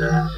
Yeah.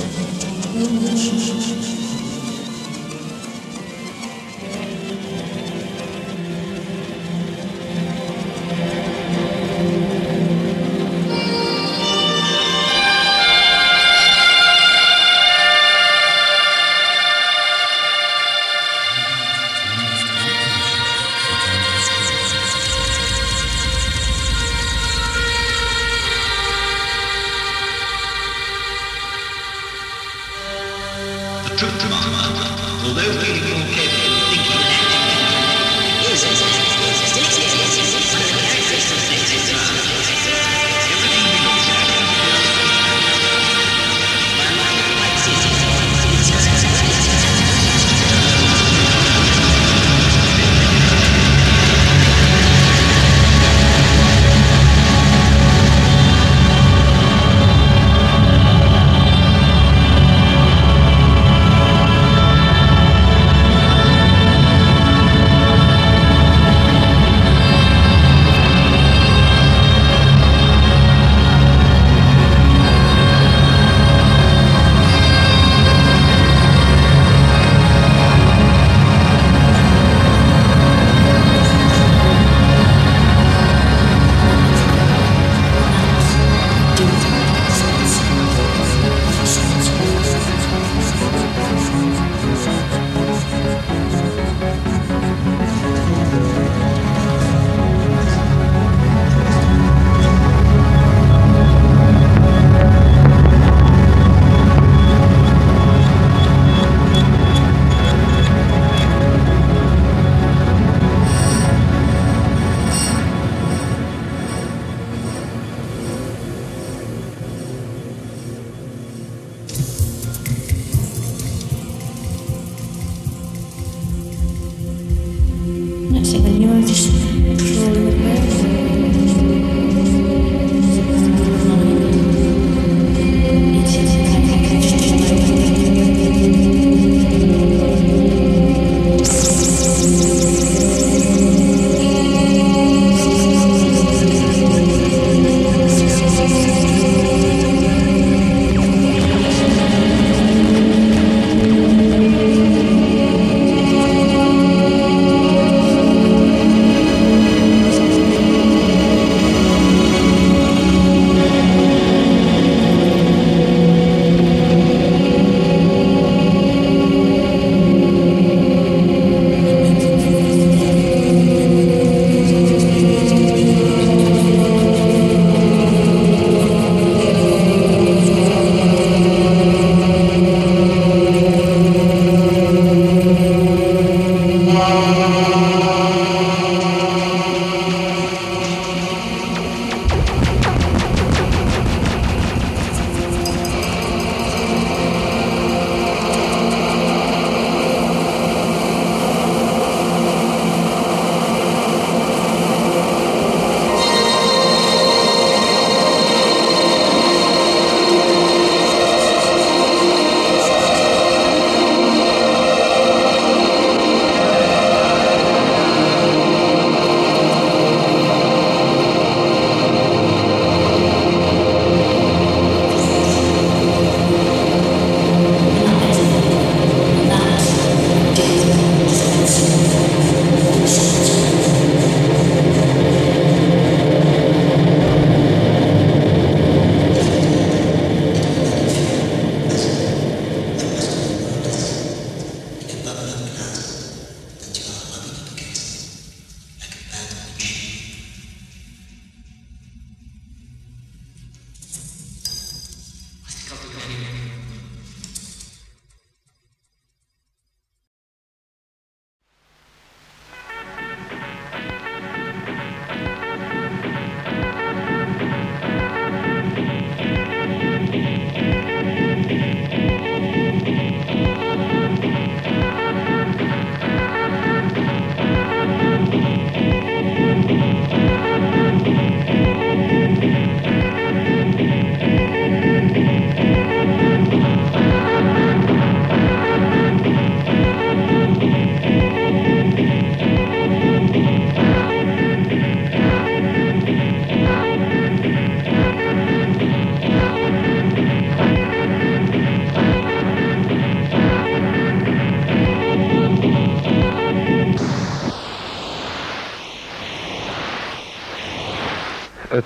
Thank you.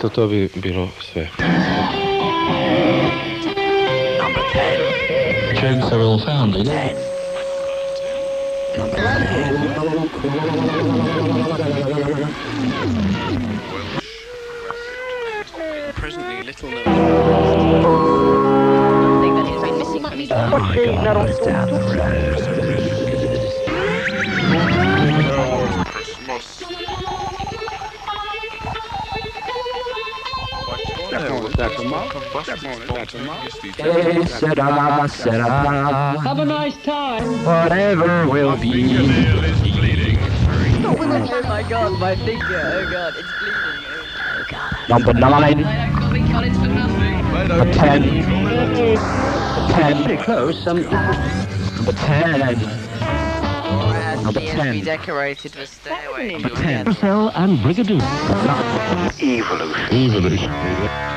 Eto, to bi bilo sve. Jokes are all found in Presently, little known. thing that he's been missing from his Have a nice time. Whatever will be. Oh my god, my finger. Oh god, it's bleeding. Oh god. Number nine. I got me college for nothing. Number ten. Ten. Pretty close. Um, Number ten. Number Yes, ten. redecorated the stairway. Number ten. Cell and Brigadoon. Evolution. Evolution.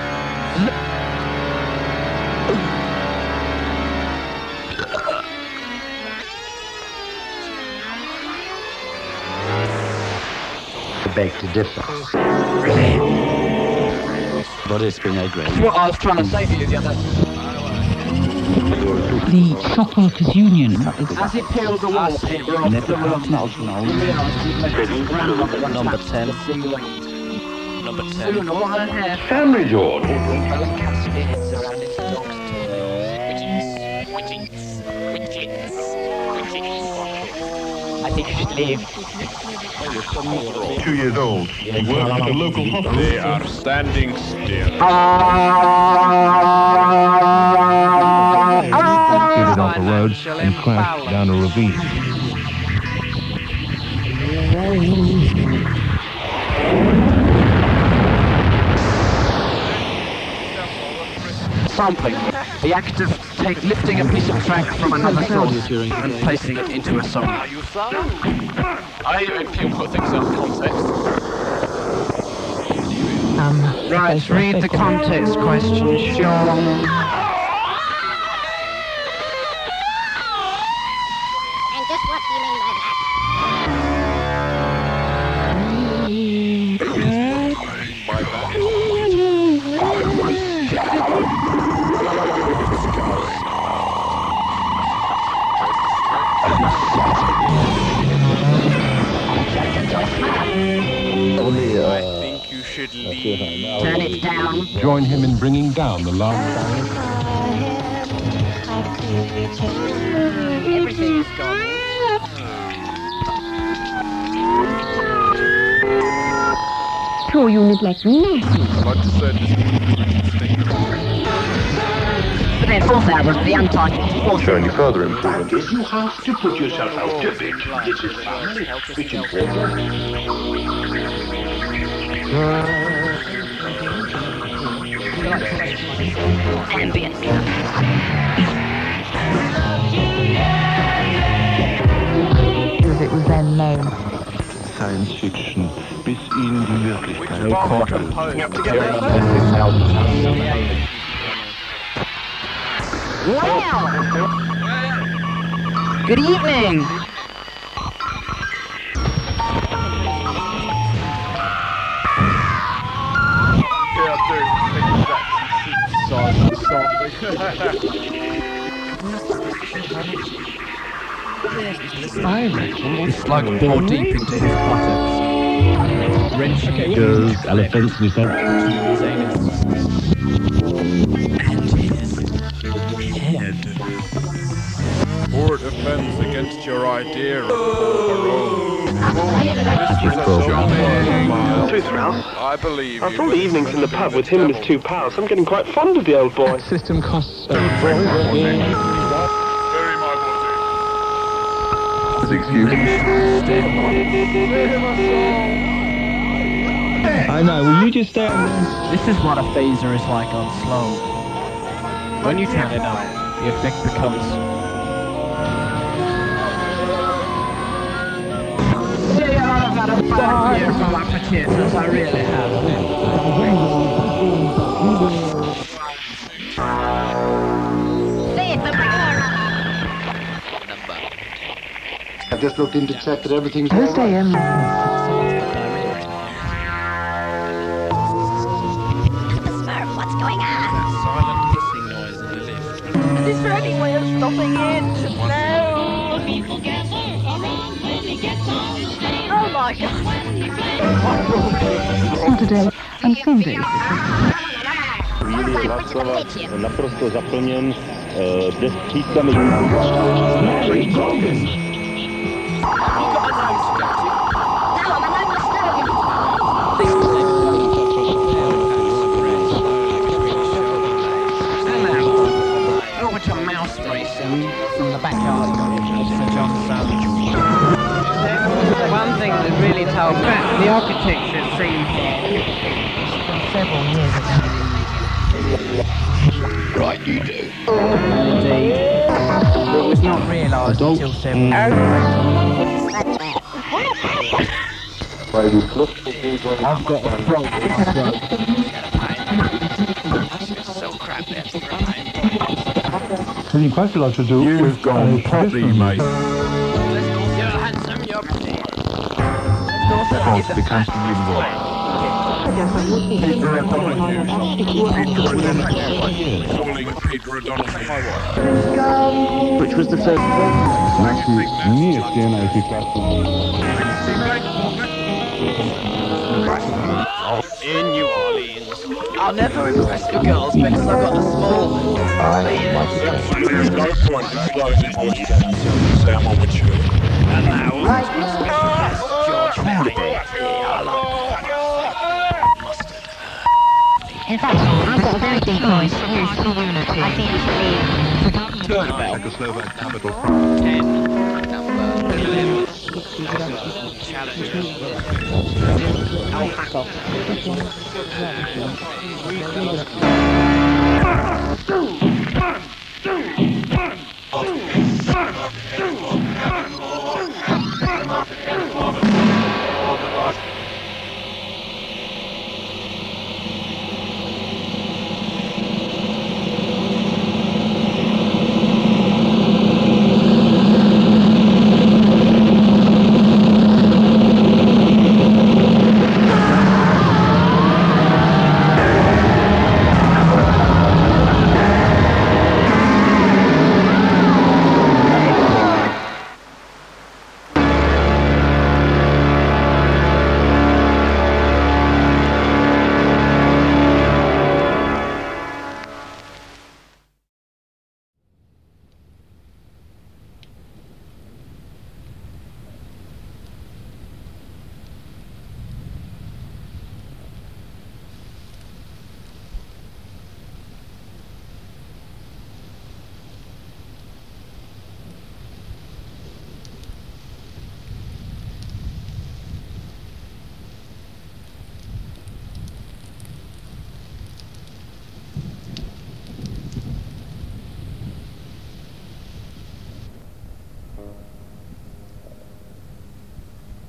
Beg to differ. But it's been a great. What I was trying to say to you the other The Shopworkers Union. As it peels away, it rolls the Number 10. Number 10. Family George. I think you should leave. Two years old. He works at a local hospital. They are standing still. Skidded off the road and crashed down a ravine. Sampling. The act of take, lifting a piece of track from another source and placing it into a song. Are you I even people put things out of context. Um, Right, read the context question, Sean. Should leave. Turn it down. Join him in bringing down the last Everything is gone. Tror you need like me? I'd like to say this But then fourth album, the Untitled. Show any further improvement. You have to put yourself out a bit. This is family. It's important. Science Fiction bis in die Wirklichkeit. Well, good evening. That I reckon It's like bore deep into his buttocks. Wrenching it Girls, elephants, said. his. And his head. Or offends against your idea of Paul This was a. Truth, Ralph. I believe you. from the evenings in the pub with him and his two pals, I'm getting quite fond of the old boy. System costs. Very my Excuse me. I know, will you just stay This is what a phaser is like on slow. When you turn it on, the effect becomes. got a my I really have. I just looked in to check that everything's this what's going on? Silent hissing noise in the lift. Is there any way of stopping it? Oh my god. Saturday and Sunday. Chvíli hlasovat naprosto zaplněn desítkami. One thing that really told me, the architecture scene here From several years ago. Right, you do. Indeed. It was not realised until several mm. I've got a frog in my throat. Having quite a lot to do You've with gone Irish potty, mate. Horse becomes invisible. Calling Peter O'Donoghue. Which was the first Actually, nie jest nie najciekawszy. In New Orleans. I'll never impress you girls because I've got a small penis. There's no point in disclosing what you can until you say I'm on with you. And now, in fact, I've got a very deep voice. Unity. I think it's about. Czechoslovak capital. Ten. Number eleven.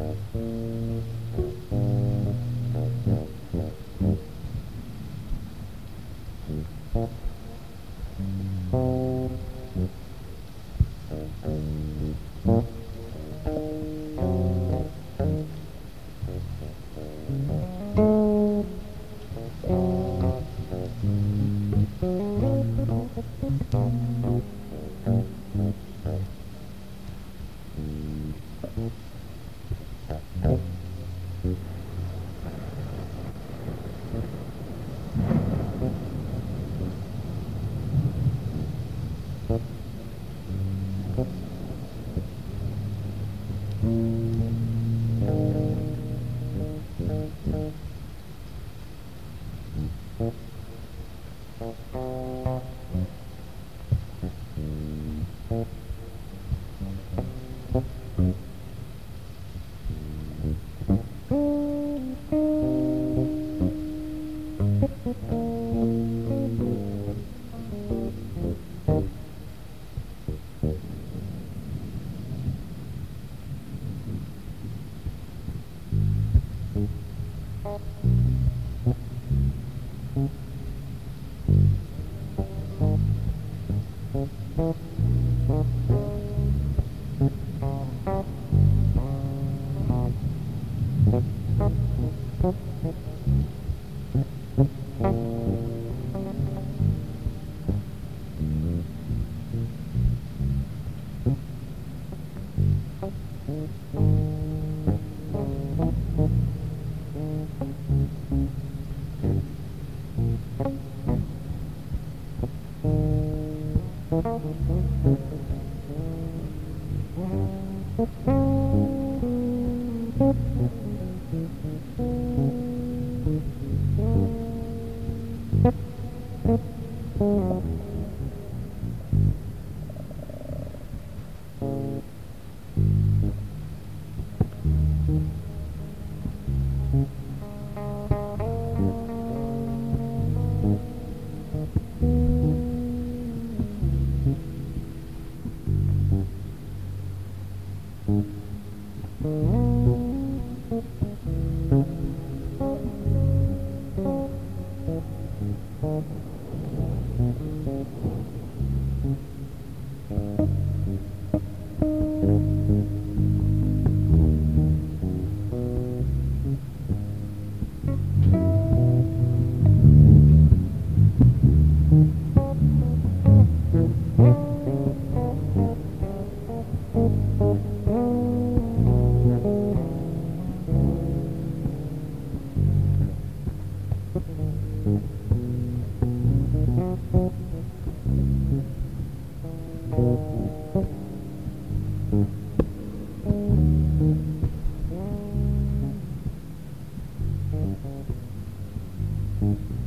Thank you. Mm-hmm.